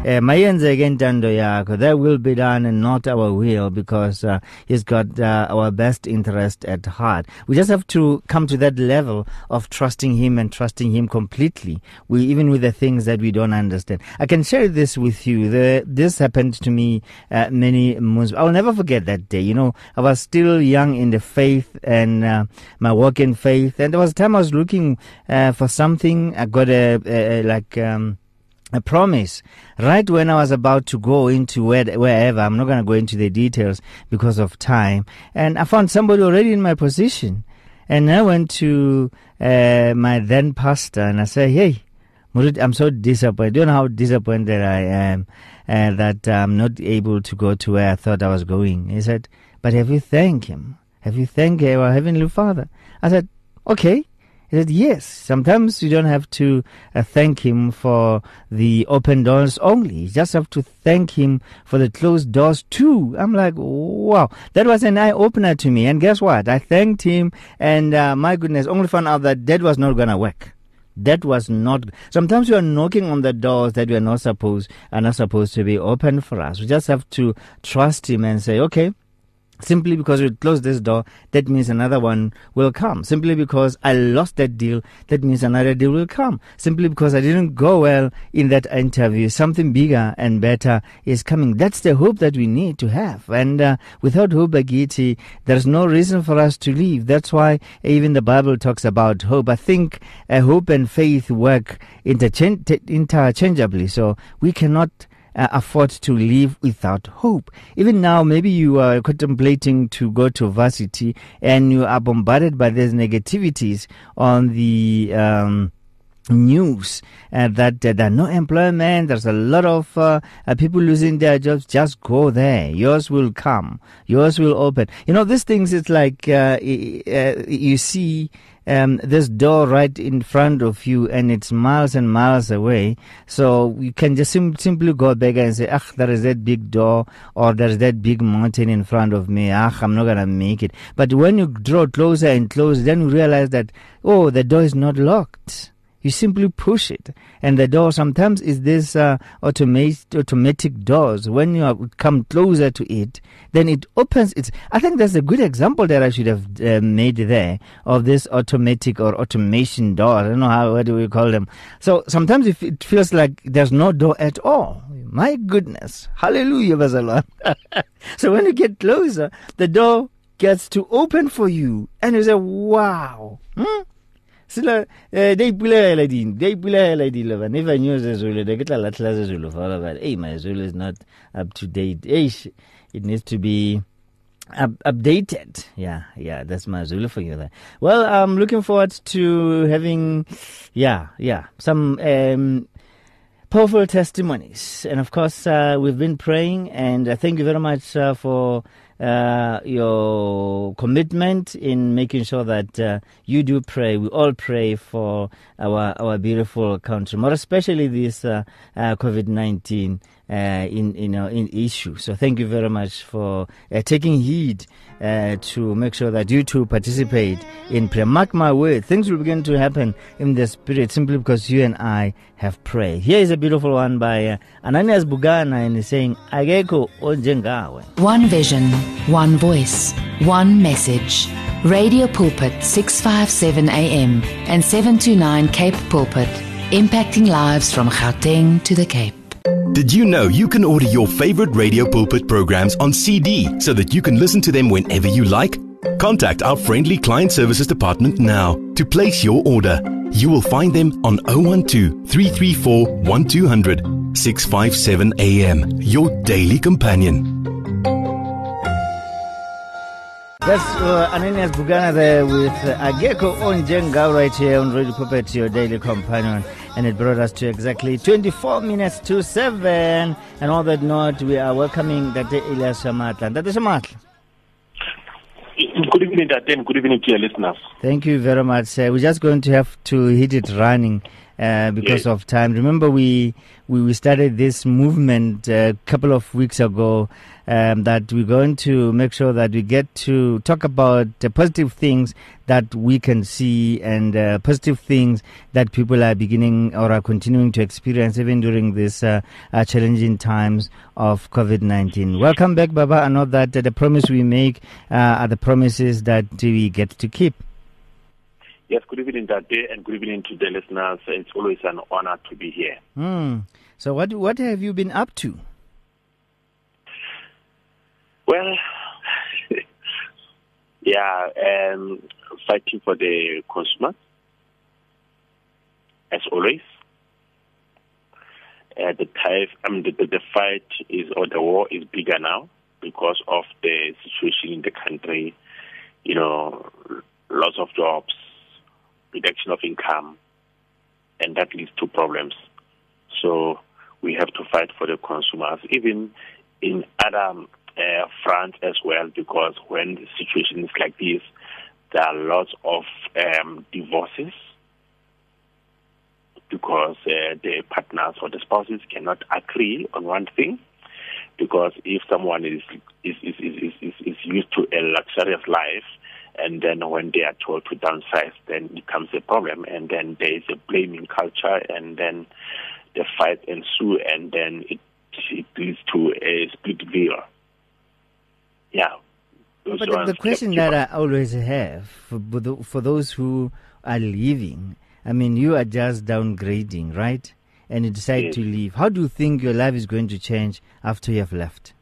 Uh, mayenzeke intando yakho that will be done and not our will because uh, he's got uh, our best interest at heart. We just have to come to that level of trusting him and trusting him completely. We even with the things that we don't understand. I can share this with you. The, this happened to me uh, many months i'll never forget that day. You know i was still young in the faith and uh, my walk in faith. And there was a time i was looking uh, for something. I got a, a, a like um, a promise right when I was about to go into where, wherever. I'm not going to go into the details because of time. And I found somebody already in my position. And I went to uh, my then pastor and I said, Hey, Murid, I'm so disappointed. You know how disappointed I am uh, that I'm not able to go to where I thought I was going. He said, But have you thanked him? Have you thanked our Heavenly Father? I said, Okay. He said, Yes, sometimes you don't have to uh, thank him for the open doors only. You just have to thank him for the closed doors too. I'm like, wow, that was an eye opener to me. And guess what? I thanked him, and uh, my goodness, only found out that that was not going to work. That was not. Sometimes we are knocking on the doors that we are not supposed are not supposed to be open for us. We just have to trust him and say, okay, Simply because we close this door, that means another one will come. Simply because I lost that deal, that means another deal will come. Simply because I didn't go well in that interview, something bigger and better is coming. That's the hope that we need to have. And uh, without hope, Agiti, there's no reason for us to leave. That's why even the Bible talks about hope. I think uh, hope and faith work interchange- interchangeably. So we cannot uh, afford to live without hope. Even now, maybe you are contemplating to go to varsity and you are bombarded by these negativities on the um, news uh, that uh, there's no employment, there's a lot of uh, uh, people losing their jobs. Just go there. Yours will come. Yours will open. You know, these things, it's like uh, uh, you see um, this door right in front of you and it's miles and miles away. So you can just sim- simply go back and say, ah, there is that big door or there's that big mountain in front of me. Ah, I'm not going to make it. But when you draw closer and closer, then you realize that, oh, the door is not locked. You simply push it, and the door sometimes is this uh, automate, automatic doors. When you come closer to it, then it opens. It's. I think that's a good example that I should have uh, made there of this automatic or automation door. I don't know how what do we call them. So sometimes if it feels like there's no door at all. My goodness, Hallelujah, Bazalwan. so when you get closer, the door gets to open for you, and you say, "Wow." Hmm? Sila eh they ipulela din they ipulela dilo ba never knew zezulu de kitla latla zezulu for but hey my zulu is not up to date. It needs to be up, updated. Yeah yeah that's my zulu for you there. Well i'm looking forward to having yeah yeah some um powerful testimonies. And of course uh, we've been praying and uh, thank you very much uh, for uh, your commitment in making sure that uh, you do pray. We all pray for our our beautiful country, more especially this uh, uh COVID nineteen uh, in in, uh, in issue. So thank you very much for taking heed to make sure that you too participate in prayer. Mark my word, things will begin to happen in the spirit simply because you and I have prayed. Here is a beautiful one by Ananias Bugana, and he's saying, "Ageko onjengawe." One vision, one voice, one message. Radio Pulpit 657 AM and 729 Cape Pulpit, impacting lives from Gauteng to the Cape. Did you know you can order your favorite Radio Pulpit programs on CD so that you can listen to them whenever you like? Contact our friendly client services department now to place your order. You will find them on 012 334 1200 657 AM, your daily companion. That's uh, Ananias Bugana there with uh, Ageko Onjenga right here on Radio Pulpit, your daily companion. And it brought us to exactly 24 minutes to 7. And on that note, we are welcoming Dr. Elias Shamatla. Dr. Shamatla. Good evening, Dr. Good evening to your listeners. Thank you very much. Uh, we're just going to have to hit it running uh, because Yes. of time. Remember, we, we, we started this movement a couple of weeks ago um, that we're going to make sure that we get to talk about the positive things that we can see and uh, positive things that people are beginning or are continuing to experience even during these uh, uh, challenging times of COVID 19. Welcome back, Baba. I know that uh, the promise we make uh, are the promises that we get to keep. Yes, good evening, Dade, and good evening to the listeners. It's always an honor to be here. Hmm. So, what, what have you been up to? Well, yeah, um, fighting for the consumers, as always. Uh, the type, I mean, the, the, the fight is or the war is bigger now because of the situation in the country. You know, loss of jobs, reduction of income, and that leads to problems. So we have to fight for the consumers, even in other uh, fronts as well, because when the situation is like this, there are lots of um, divorces because uh, the partners or the spouses cannot agree on one thing. Because if someone is is, is, is, is, is used to a luxurious life, and then when they are told to downsize, then it becomes a problem, and then there is a blaming culture, and then the fight ensue, and then it, it leads to a split veil. Yeah. But the, the question that I always have for, for those who are leaving, I mean, you are just downgrading, right? And you decide Yes. to leave. How do you think your life is going to change after you have left?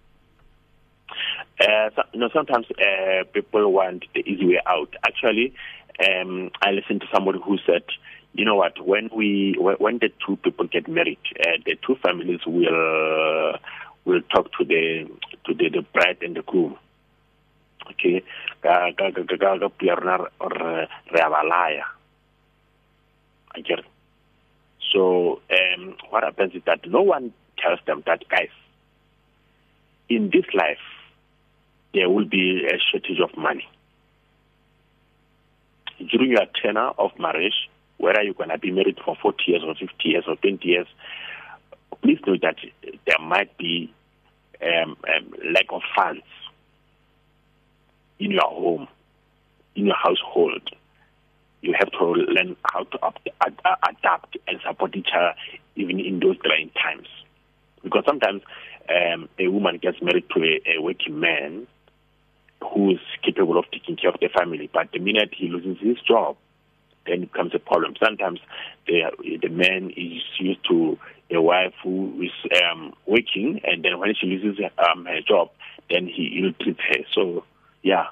Uh, so, you know, sometimes uh, people want the easy way out. Actually, um, I listened to somebody who said, you know what, when we when, the two people get married, uh, the two families will will talk to the to the, the bride and the groom. Okay. So um, what happens is that no one tells them that, guys, in this life, there will be a shortage of money. During your tenure of marriage, whether you're going to be married for 40 years or 50 years or 20 years, please know that there might be um, um, lack of funds in your home, in your household. You have to learn how to ad, adapt and support each other even in those trying times. Because sometimes um, a woman gets married to a, a working man who is capable of taking care of the family, but the minute he loses his job, then it becomes a problem. Sometimes the the man is used to a wife who is um, working, and then when she loses um, her job, then he ill treats her. So, yeah.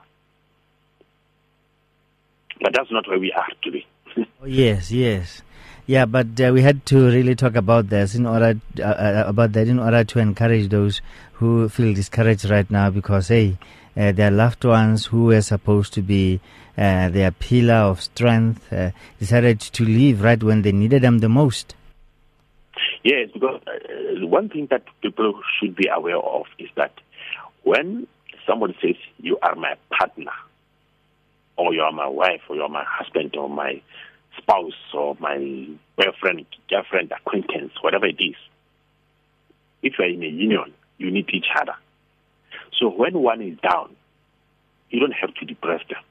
But that's not where we are today. Oh, yes, yes. Yeah, but uh, we had to really talk about this in order uh, uh, about that in order to encourage those who feel discouraged right now because hey, uh, their loved ones who were supposed to be uh, their pillar of strength uh, decided to leave right when they needed them the most. Yes, because uh, one thing that people should be aware of is that when somebody says you are my partner, or you are my wife, or you are my husband, or my spouse, or my boyfriend, girlfriend, acquaintance, whatever it is, if you are in a union, you need each other. So when one is down, you don't have to depress them.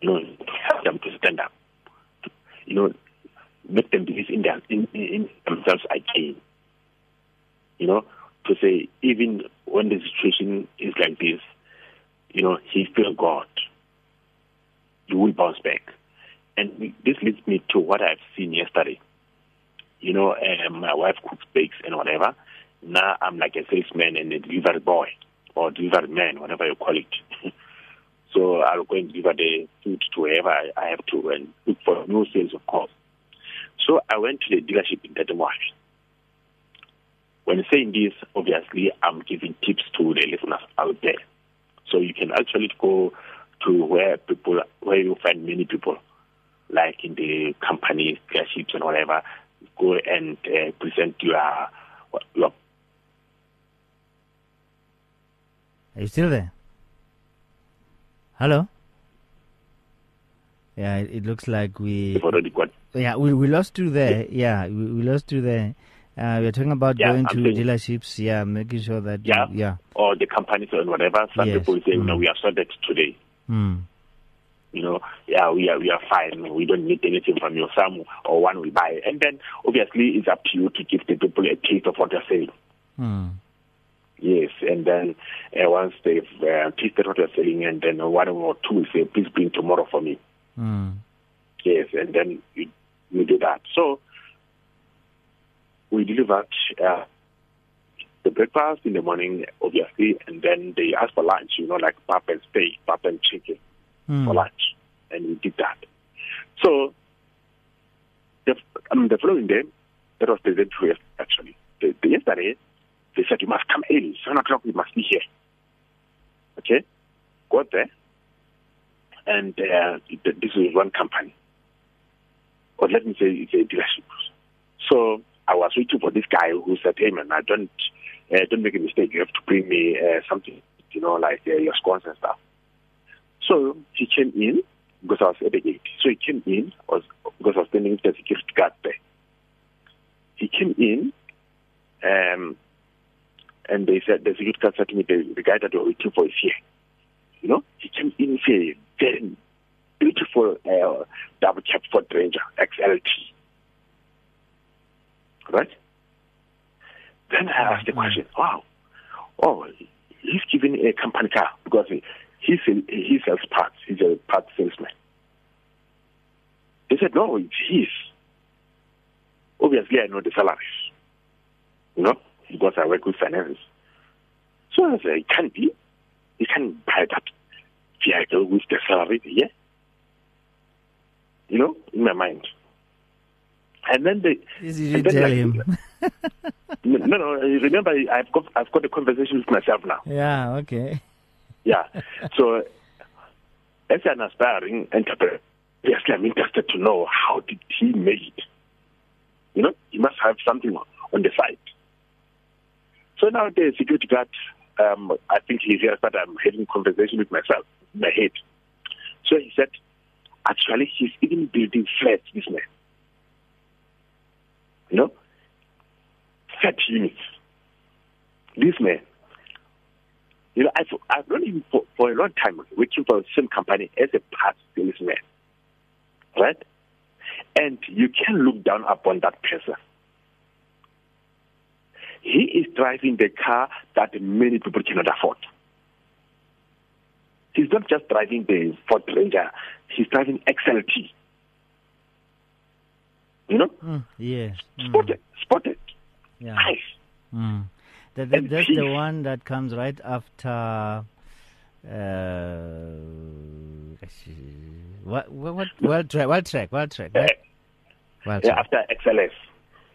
You know, help them to stand up. You know, make them believe in, their, in, in themselves again. You know, to say even when the situation is like this, you know, he still God. You will bounce back. And this leads me to what I've seen yesterday. You know, um, my wife cooks, bakes, and whatever. Now I'm like a salesman and a delivery boy or delivery man, whatever you call it. so I'll go and deliver the food to wherever I, I have to and look for new sales, of course. So I went to the dealership in Tetemosh. When saying this, obviously, I'm giving tips to the listeners out there. So you can actually go to where people, where you find many people, like in the companies, dealerships, and whatever. Go and uh, present your your. Are you still there? Hello. Yeah, it, it looks like we You've already got Yeah, we, we lost you there. Yeah, we, we lost you there. Uh, we're talking about Yeah, going I'm to saying- dealerships. Yeah, making sure that. you- Yeah. yeah. or the companies or whatever. Some Yes. people say, no, Mm. we are sorted today. Hmm. You know, yeah, we are we are fine. We don't need anything from you. Some or one will buy, and then obviously it's up to you to give the people a taste of what you're selling. Hmm. Yes, and then uh, once they've uh, tasted what you're selling, and then one or two will say, please bring tomorrow for me. Hmm. Yes, and then you, you do that. So we delivered uh, the breakfast in the morning, obviously, and then they asked for lunch, you know, like pap and steak, pap and chicken Hmm. for lunch, and we did that. So the, um, the following day, that was the day before actually. The, the yesterday, they said you must come early, seven o'clock. We must be here. Okay, got there, and uh, th- this is one company, or let me say it's a dealership. So I was waiting for this guy who said, "Hey man, I don't uh, don't make a mistake. You have to bring me uh, something, you know, like uh, your scones and stuff." So he came in because I was at the gate. So he came in was because I was standing with the security guard there. He came in, um, and they said the security guard said to me, the, the guy that you're waiting for is here. You know, he came in a very beautiful uh, double cab Ford Ranger XLT. Right? Then I asked the question, wow, oh, he's giving a company car because he, he, he sells parts. He's a parts salesman. They said, no, it's his. Obviously, I know the salaries, you know, because I work with finance. So I said, it can't be. You can't buy that vehicle with the salary, yeah? You know, in my mind. And then they. This you and then tell like- him. No, no, remember, I've got, I've got a conversation with myself now. yeah, okay. Yeah. So, as an aspiring entrepreneur, obviously I'm interested to know how did he make it. You know, he must have something on the side. So now the security guard, um, I think he hears that I'm having conversation with myself in my head. So he said, actually, he's even building flats, this man. You know, flat units. This man, you know, I've, I've known him for, for a long time, working for the same company as a parts salesman, right? And you can look down upon that person. He is driving the car that many people cannot afford. He's not just driving the Ford Ranger, he's driving XLT. You know, Mm, yes. Mm, spotted, spotted, yeah. nice. Mm. That, that, that's the one that comes right after. Uh, what what what well track What track well track Uh, right? well yeah, after XLS.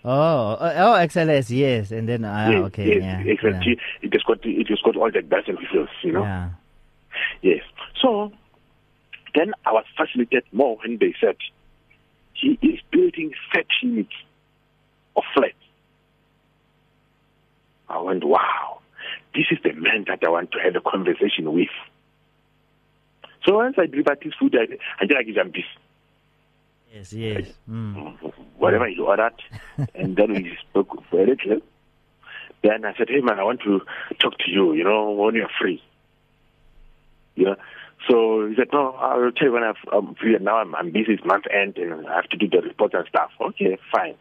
Oh, oh, oh, XLS, yes, and then ah, okay, yes, yeah, XLT. It has got it has got all the bells and whistles, you know. yeah. Yes. So then I was fascinated more when they said he is building 30 units of flats. I went, wow, this is the man that I want to have a conversation with. So once I delivered his food, I, I did like him Yes, yes. Mm. whatever he ordered, and then we spoke for a little. Then I said, "Hey man, I want to talk to you. You know, when you're free." You know, so he said, "No, I'll tell you when I've- um, I'm free. And now I'm, I'm busy. It's month end, and I have to do the reports and stuff." Okay, fine.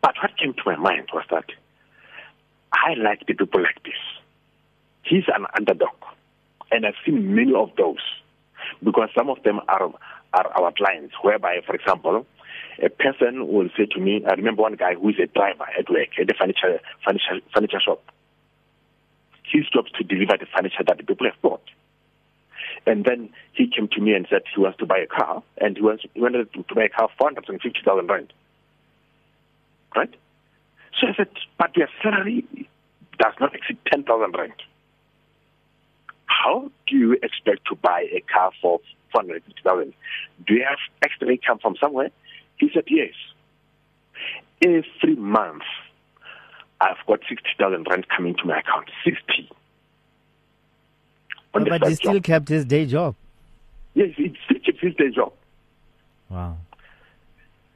But what came to my mind was that I like the people like this. He's an underdog, and I've seen many of those because some of them are are our clients. Whereby, for example, a person will say to me, I remember one guy who is a driver at work at the furniture furniture furniture shop. His job is to deliver the furniture that the people have bought. And then he came to me and said he wants to buy a car, and he wants he wanted to buy a car for four hundred and fifty thousand rand. Right? So I said, but your salary does not exceed ten thousand rand. How do you expect to buy a car for four hundred fifty thousand? Do you have extra income from somewhere? He said yes. Every month, I've got sixty thousand rand coming to my account. Sixty. On but he still job. kept his day job. Yes, it's still keeps his day job. Wow.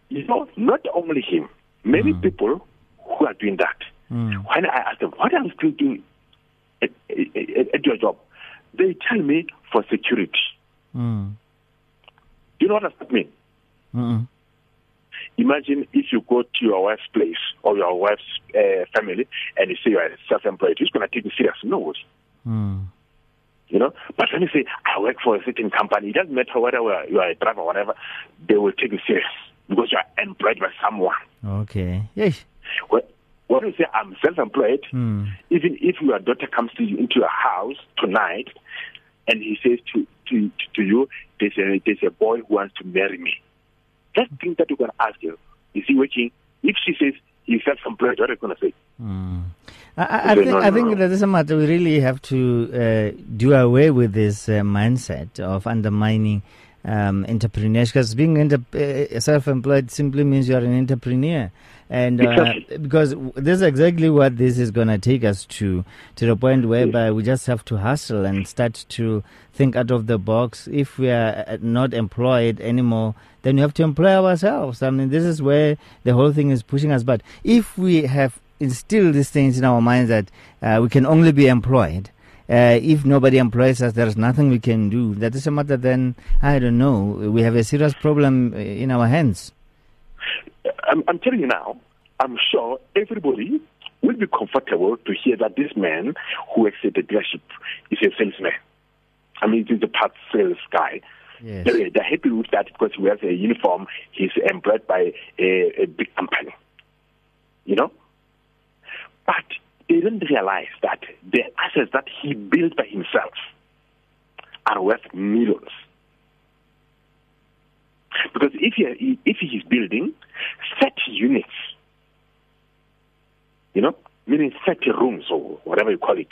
you know, not only him, many Mm. people who are doing that. Mm. When I ask them, what are you still doing at, at, at your job? They tell me for security. Mm. Do you know what that mean? Mm. Imagine if you go to your wife's place or your wife's uh, family and you say you are self-employed, who's going to take you serious? No. Mm. You know, but when you say I work for a certain company, it doesn't matter whether you are- you are a driver or whatever, they will take you serious because you are employed by someone. Okay. Yes. When when you say I'm self-employed, Mm. even if your daughter comes to you into your house tonight and he says to to to you, there's a there's a boy who wants to marry me. First thing that you're gonna ask him, is he working? If she says he's self-employed, what are you gonna say? Mm. I, I, think no, I no, think no. that this matter we really have to uh, do away with this uh, mindset of undermining um, entrepreneurs because being inter- uh, self-employed simply means you are an entrepreneur, and uh, because this is exactly what this is going to take us to to the point whereby we just have to hustle and start to think out of the box. If we are uh, not employed anymore, then we have to employ ourselves. I mean, this is where the whole thing is pushing us. But if we have instilled these things in our minds that uh, we can only be employed. Uh, if nobody employs us, there is nothing we can do. That is a matter. Then I don't know. We have a serious problem uh, in our hands. I'm, I'm telling you now, I'm sure everybody will be comfortable to hear that this man who the dealership is a salesman. I mean, he's a part sales guy. Yes. They're, they're happy with that because he wears a uniform. He's employed by a, a big company. You know? But don't realize that the assets that he built by himself are worth millions. Because if he, if is building 30 units, you know, meaning 30 rooms or whatever you call it,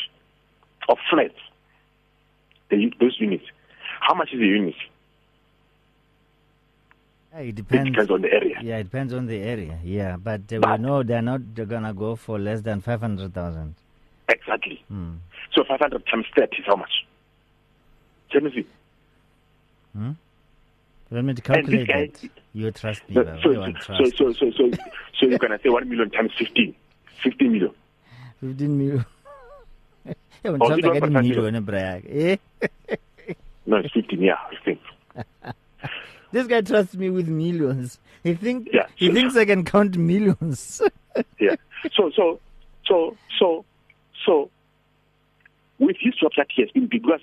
of flats, those units, how much is a unit? Yeah, it It depends. depends on the area. Yeah, it depends on the area. Yeah, but uh, we know they're not gonna go for less than five hundred thousand. Exactly. Hmm. So 500 times 30 is how much? Can you see? Let me calculate guy- that. You trust me, So, Baba. so, so, trust. so, so, so, so you're going to say 1 million times 15. 15 million. Fifteen million. Yeah, when Oh, trust you don't again want million, Brag. Eh? No, it's 15, yeah, 15. This guy trusts me with millions. He think Yeah, he thinks I can count millions. Yeah. So, so, so, so, so, with his job that he has been, because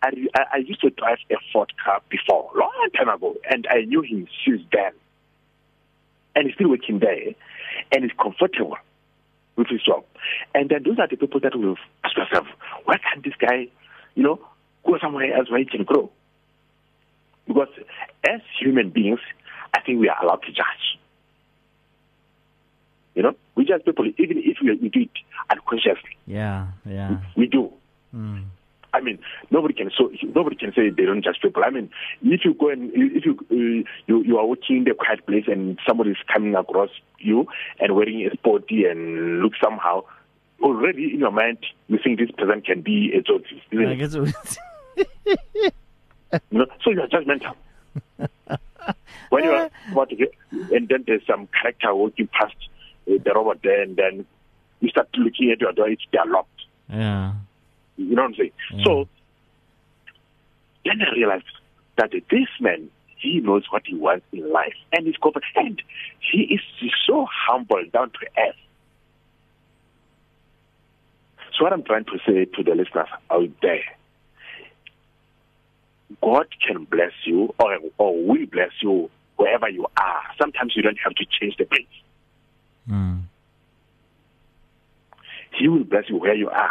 I, I, I used to drive a Ford car before, long time ago, and I knew him since then. And he's still working there, and he's comfortable with his job. And then those are the people that will ask yourself, why can't this guy, you know, go somewhere else where he can grow? Because as human beings, I think we are allowed to judge. You know, we judge people even if we, we do it unconsciously. yeah, yeah. We do. Mm. I mean, nobody can so nobody can say they don't judge people. I mean, if you go and if you uh, you you are working in the quiet place and somebody is coming across you and wearing a sporty and look somehow, already in your mind you think this person can be a Tsotsi, isn't it? guess it- You know? So you are judgmental. when you are about to get, and then there's some character walking past uh, the robot there, and then you start looking at your door, it's they are locked. yeah. You know what I'm saying? So then I realized that this man, he knows what he wants in life, and he's confident, and he is so humble, down to earth. So what I'm trying to say to the listeners out there, God can bless you, or or will bless you wherever you are. Sometimes you don't have to change the place. Mm. He will bless you where you are.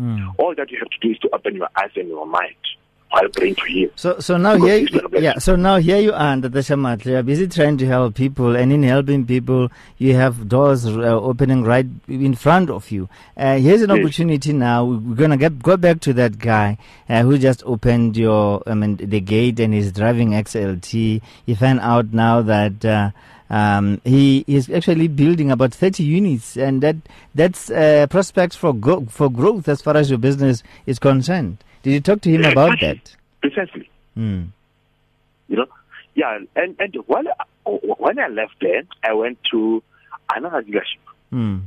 Mm. All that you have to do is to open your eyes and your mind while praying to Him. So, so now Because here, yeah. So now here you are, Ntate Shamatla. You are busy trying to help people, and in helping people, you have doors uh, opening right in front of you. Uh, here's an Yes. opportunity now. We're gonna get go back to that guy uh, who just opened your, I mean, the gate and is driving XLT. You find out now that. Uh, um, he is actually building about 30 units, and that that's uh, prospects for go- for growth as far as your business is concerned. Did you talk to him about that? Precisely. Mm. You know, yeah, and and while when I left there, I went to another dealership. Mm.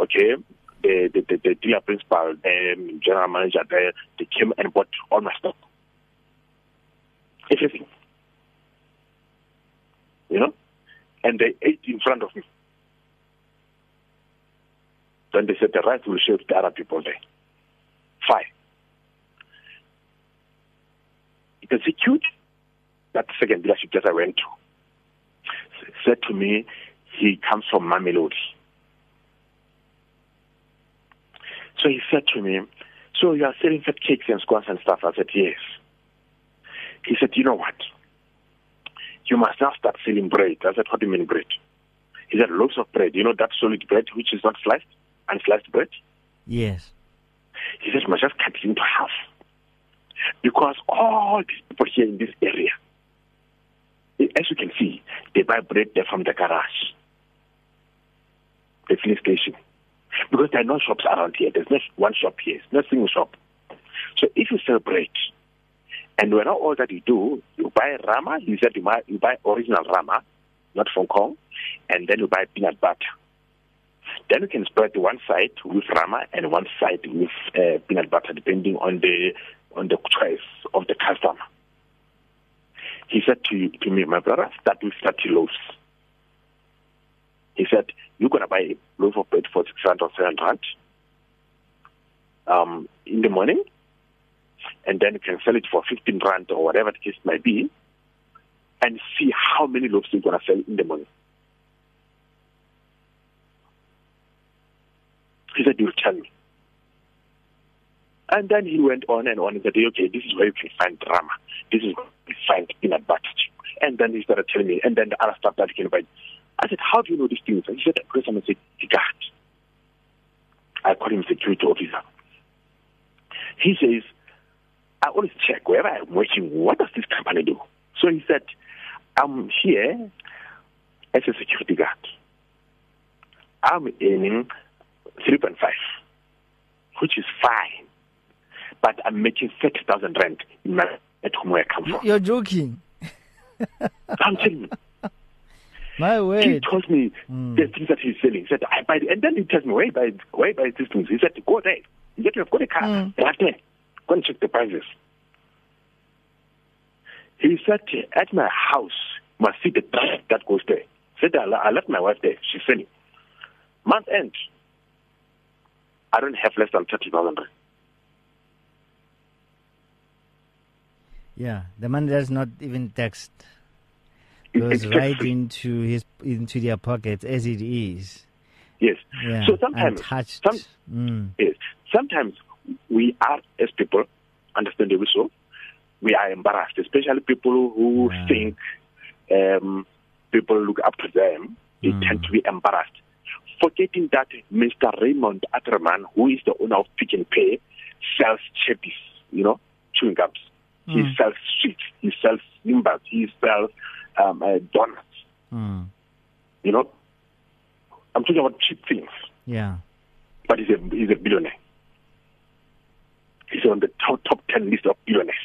Okay, the the, the, the dealer principal, the general manager, there, they came and bought all my stock, everything. You know, and they ate in front of me. Then they said the right will share the other people there. Fine. The that second dealership that I went to, said to me, he comes from Mamelodi. So he said to me, so you are selling fat cakes and squash and stuff? I said, yes. He said, you know what? You must now start selling bread. I said, what do you mean bread? He said, loaves of bread. You know that solid bread which is not sliced? Unsliced bread? Yes. He said, you must just cut it into half. Because all these people here in this area, as you can see, they buy bread there from the garage, the filling station. Because there are no shops around here. There's not one shop here. It's not single shop. So if you sell bread, and when all that you do, you buy rama, you said you buy, you buy original rama, not from Kong, and then you buy peanut butter. Then you can spread one side with rama and one side with uh, peanut butter, depending on the on the choice of the customer. He said to to me, my brother, start with 30 loaves. He said, you're going to buy a loaf of bread for 600 or 700 um, in the morning, and then you can sell it for 15 rand or whatever the case might be, and see how many loaves you're going to sell in the morning. He said, you'll tell me. And then he went on and on and said, okay, this is where you can find drama. This is where you find butter. And then he started telling me, and then the other stuff that you can. I said, how do you know these things? And he said, because I'm a security guard. I call him security officer. He says, I always check wherever I'm working, what does this company do? So he said, I'm here as a security guard. I'm earning 3.5, which is fine. But I'm making 30,000 rand in my, at home where I come from. You're joking. I'm telling you. My way. He told me Mm. the things that he's selling. He said, I buy it. And then he tells me, where buy, where buy these things? He said, go there. He said, you've got a car. Mm. Right there. Go and check the prices. He said, at my house, you must see the price that goes there. He said, I, I left my wife there. She's selling. Month end, I don't have less than 30,000 rand. Yeah, the money does not even text. Goes it's right tax-free. into his into their pockets as it is. Yes. Yeah, So sometimes, untouched. some, Mm. Yes. Sometimes we are, as people, understandably so, we are embarrassed, especially people who Yeah. think um, people look up to them. They Mm. tend to be embarrassed. Forgetting that Mr. Raymond Ackerman, who is the owner of Pick n Pay, sells chippies, you know, chewing gums. He Mm. sells sweets. He sells nimbas. He sells um, uh, donuts. Mm. You know, I'm talking about cheap things. Yeah. but he's a he's a billionaire. He's on the top top ten list of billionaires.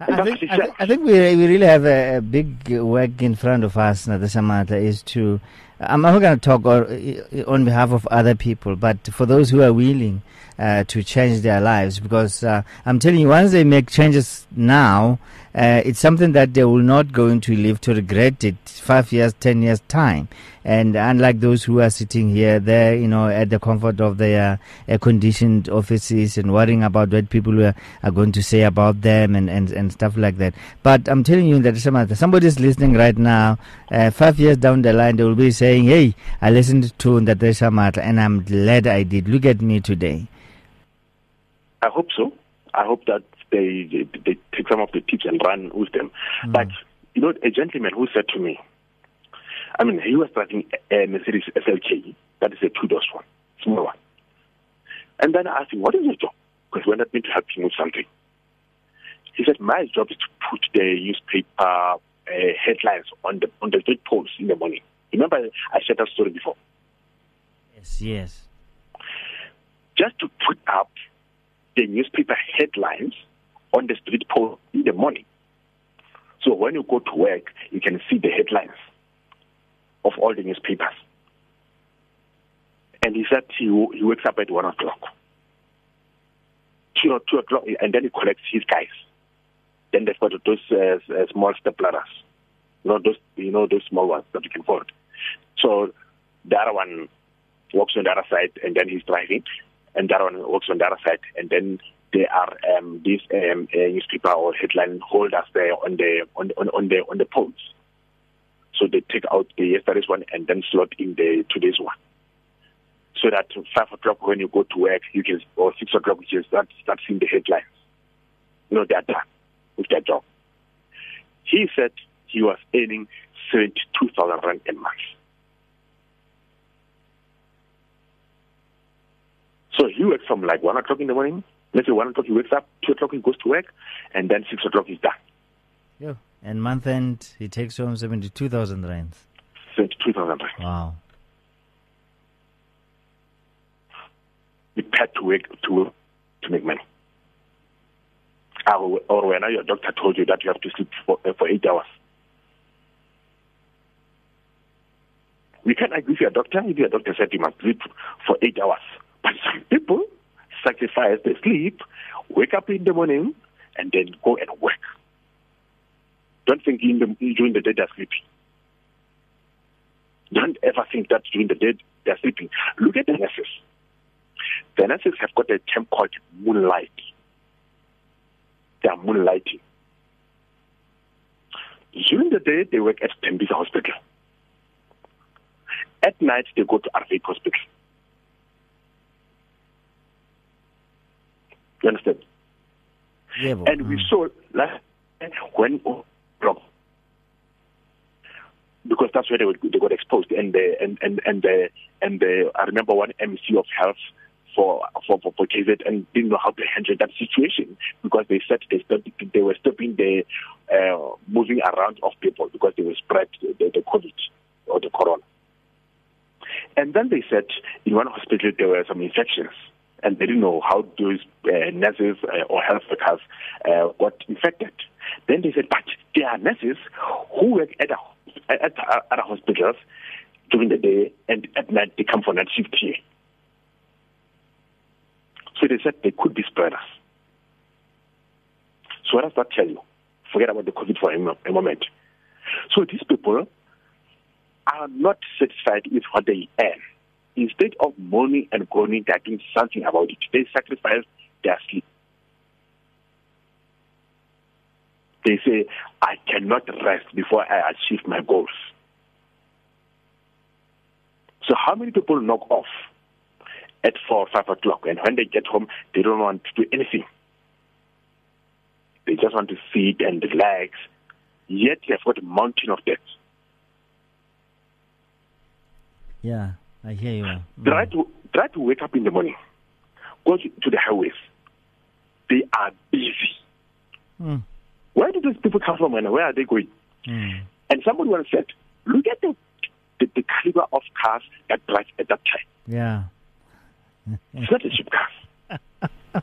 I, I think, I, he. I think we we really have a, a big work in front of us, Nadasamata, is to. I'm not going to talk on behalf of other people, but for those who are willing uh, to change their lives, because uh, I'm telling you, once they make changes now, uh, it's something that they will not going to live to regret it five years, ten years time. And unlike those who are sitting here, there, you know, at the comfort of their air-conditioned offices and worrying about what people are, going to say about them and, and, and stuff like that. But I'm telling you that somebody's listening right now. Uh, five years down the line, they will be saying, "Hey, I listened to Ndate Shamatla, and I'm glad I did. Look at me today." I hope so. I hope that they, they they take some of the tips and run with them. But you know, a gentleman who said to me, I mean, he was driving a Mercedes SLK. That is a two doors one, small one. And then I asked him, "What is your job?" Because we're not me to help him with something. He said, "My job is to put the newspaper uh, headlines on the on the street poles in the morning." Remember, I shared that story before. Yes, yes. just to put up the newspaper headlines on the street pole in the morning. So when you go to work, you can see the headlines of all the newspapers. And he said he, he wakes up at one o'clock, two, two o'clock, and then he collects his guys. Then they've got those uh, uh, small step ladders, you know those you know those small ones that you can fold. So the other one walks on the other side, and then he's driving, and other one walks on the other side, and then there are um, these um, uh, newspaper or headline holders there on the on, on, on the on the poles. So they take out the yesterday's one and then slot in the today's one. So that five o'clock when you go to work, you can or six o'clock you can start start seeing the headlines. You know they're done with their job. He said he was earning seventy two thousand rand a month. So he works from like one o'clock in the morning. Let's say one o'clock he wakes up, two o'clock he goes to work, and then six o'clock he's done. Yeah. And month end, he takes home 72,000 rands. Seventy-two thousand rand. Wow. prepared to work to to make money. Or, or when your doctor told you that you have to sleep for, uh, for eight hours. We can agree with your doctor if your doctor said you must sleep for eight hours. But some people sacrifice their sleep, wake up in the morning, and then go and work. Don't think in the, during the day they're sleeping. Don't ever think that during the day they're sleeping. Look at the nurses. The nurses have got a term called moonlight. They are moonlighting. During the day, they work at Tembisa Hospital. At night, they go to Arvik Hospital. You understand? Yeah. And we saw last when wrong because that's where they, were, they got exposed and the and and and the and the I remember one MC of health for for for, for KZ and didn't know how to handle that situation because they said they stopped, they were stopping the uh, moving around of people because they were spread the, the COVID or the corona. And then they said in one hospital there were some infections and they didn't know how those uh, nurses uh, or health workers uh, got infected. Then they said, but there are nurses who work at, a, at, other hospitals during the day and at night they come for night shift here. So they said they could be spreaders. So what does that tell you? Forget about the COVID for a moment. So these people are not satisfied with what they earn. Instead of moaning and groaning, they're doing something about it. They sacrifice their sleep. They say, I cannot rest before I achieve my goals. So how many people knock off at four or five o'clock and when they get home they don't want to do anything. They just want to sit and relax. Yet they've got a mountain of debt. Yeah, I hear you. Mm. Try to try to wake up in the morning. Go to, to the highways. They are busy. Mm. Where do these people come from and where are they going? Mm. And somebody once said, look at the, the, the caliber of cars that drive at that time. Yeah. It's not a cheap car.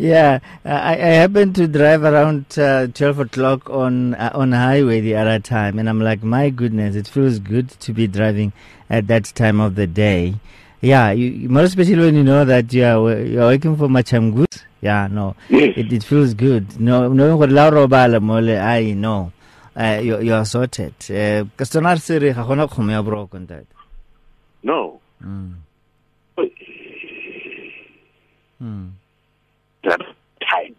Yeah, I, I happened to drive around uh, 12 o'clock on uh, on highway the other time, and I'm like, my goodness, it feels good to be driving at that time of the day. Yeah, you, more especially when you know that you are you're working for Macham Goods. Yeah, no, Yes. it, it feels good. No, no, what la robala mole, I know. Uh, you, you are sorted. Uh, Kastonar siri ga gona kgomo ya boroko ntate. No. Mm. Mm. That time.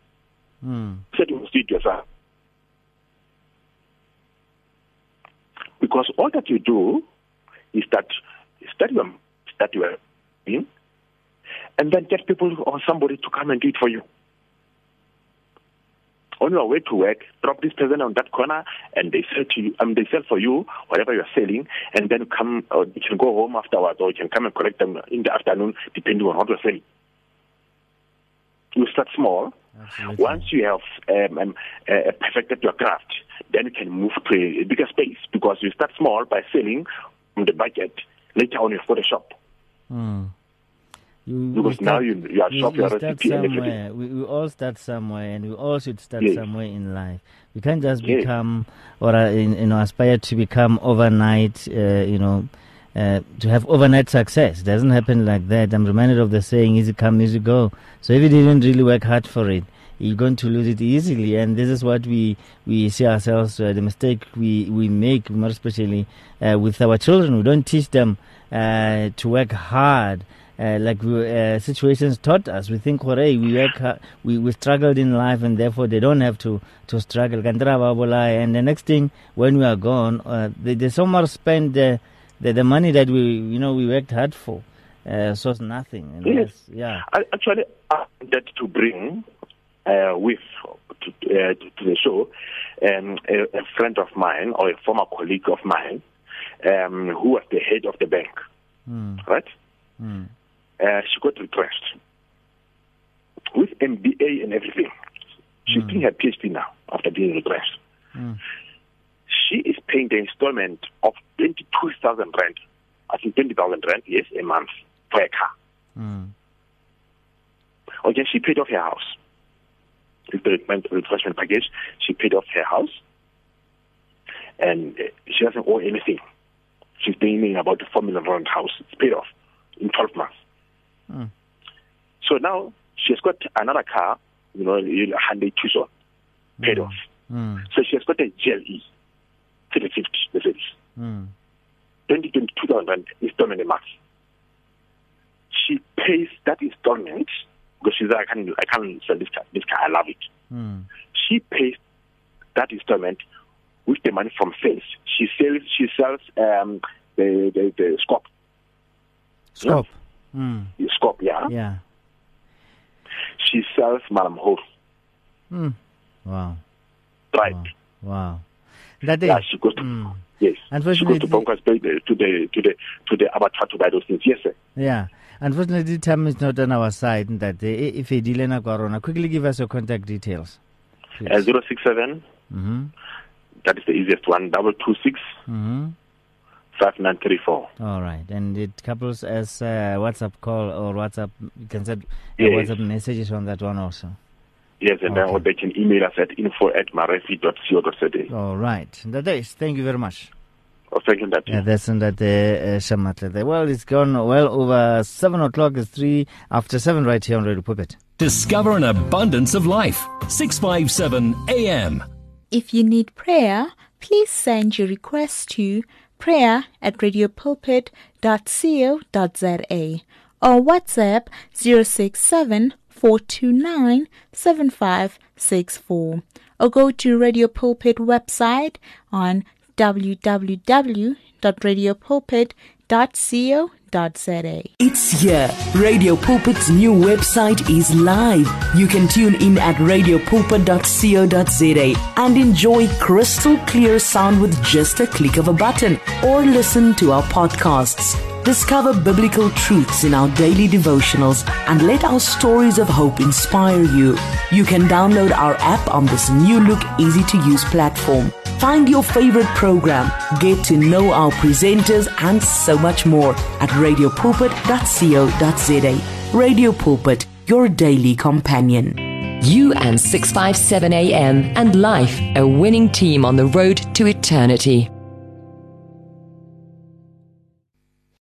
Mm. You must do. Because all that you do is that study that you are in, and then get people or somebody to come and do it for you. On your way to work, drop this person on that corner, and they sell to you. Um, they sell for you whatever you're selling, and then come. Or you can go home afterwards, or you can come and collect them in the afternoon, depending on what you're selling. You start small. Absolutely. Once you have um, um, uh, perfected your craft, then you can move to a bigger space because you start small by selling from the budget. Later on, you've got a shop. Mm. You, Because we now you- you are shocked, we you are start somewhere. We, we all start somewhere, and we all should start Yes. somewhere in life. We can't just Yes. become or uh, in, you know aspire to become overnight. Uh, you know. Uh, to have overnight success doesn't happen like that. I'm reminded of the saying, "Easy come, easy go." So if you didn't really work hard for it, you're going to lose it easily. And this is what we we see ourselves uh, the mistake we we make, more especially uh, with our children. We don't teach them uh, to work hard. Uh, like we, uh, situations taught us, we think, "Hooray, we work, we we struggled in life, and therefore they don't have to to struggle." And the next thing, when we are gone, they, they so spend the, the money that we you know we worked hard for, uh, so it's nothing. Yes. yeah. I, actually, I wanted to bring uh, with to, uh, to the show um, a, a friend of mine or a former colleague of mine um, who was the head of the bank, Mm, right? mm, Uh, she got retrenched with MBA and everything. She's doing her PhD now after being retrenched. Mm. She is paying the installment of 22,000 rand, I think 20,000 rand, yes, a month for a car. Mm. Okay, she paid off her house. With the refreshment package, she paid off her house, and uh, she doesn't owe anything. She's paying about a four million rand house. It's paid off in twelve months. Hmm. So now she has got another car, you know, a Hyundai Tucson, paid off. Mm. So she has got a GLE, 350 Mercedes, Mm. 20, 22,000 rand installment a month. She pays that installment because she's like, I can't, I can't sell this car. This car, I love it. Mm. She pays that installment with the money from sales. She sells, she sells um, the, the the scope, Scope. Mm. the scope, yeah. Yeah. She sells Madam Ho, Mm. Wow. right? Wow. Wow. That Yeah, she goes to Mm. yes. She goes Unfortunately, to Bonkers Bay, the- to the to the to the abattoir to buy those things. Yes, sir. Yeah. Unfortunately, the time is not on our side. That uh, if you deal in corona, quickly give us your contact details. Uh, Zero six seven. Mm-hmm. That is the easiest one. Double two six Mm-hmm. five nine three four. All right, and it couples as uh, WhatsApp call or WhatsApp. You can send Yes. WhatsApp messages on that one also. Yes, and then Okay. or they can email us at info at marefi.co.za. All right, that is. Thank you very much. Oh, thank you, that. Yeah, that's that uh, Shamatla. there. Well, it's gone well over seven o'clock. It's three after seven right here on Radio Pulpit. Discover an abundance of life. 657 AM. If you need prayer, please send your request to prayer at radiopulpit.co.za or WhatsApp 067 429 7564 or go to Radio Pulpit website on www.radiopulpit.co.za. It's here. Radio Pulpit's new website is live. You can tune in at radiopulpit.co.za and enjoy crystal clear sound with just a click of a button or listen to our podcasts. Discover biblical truths in our daily devotionals and let our stories of hope inspire you. You can download our app on this new look, easy to use platform. Find your favorite program, get to know our presenters, and so much more at radiopulpit.co.za. Radio Pulpit, your daily companion. You and 657 AM and life, a winning team on the road to eternity.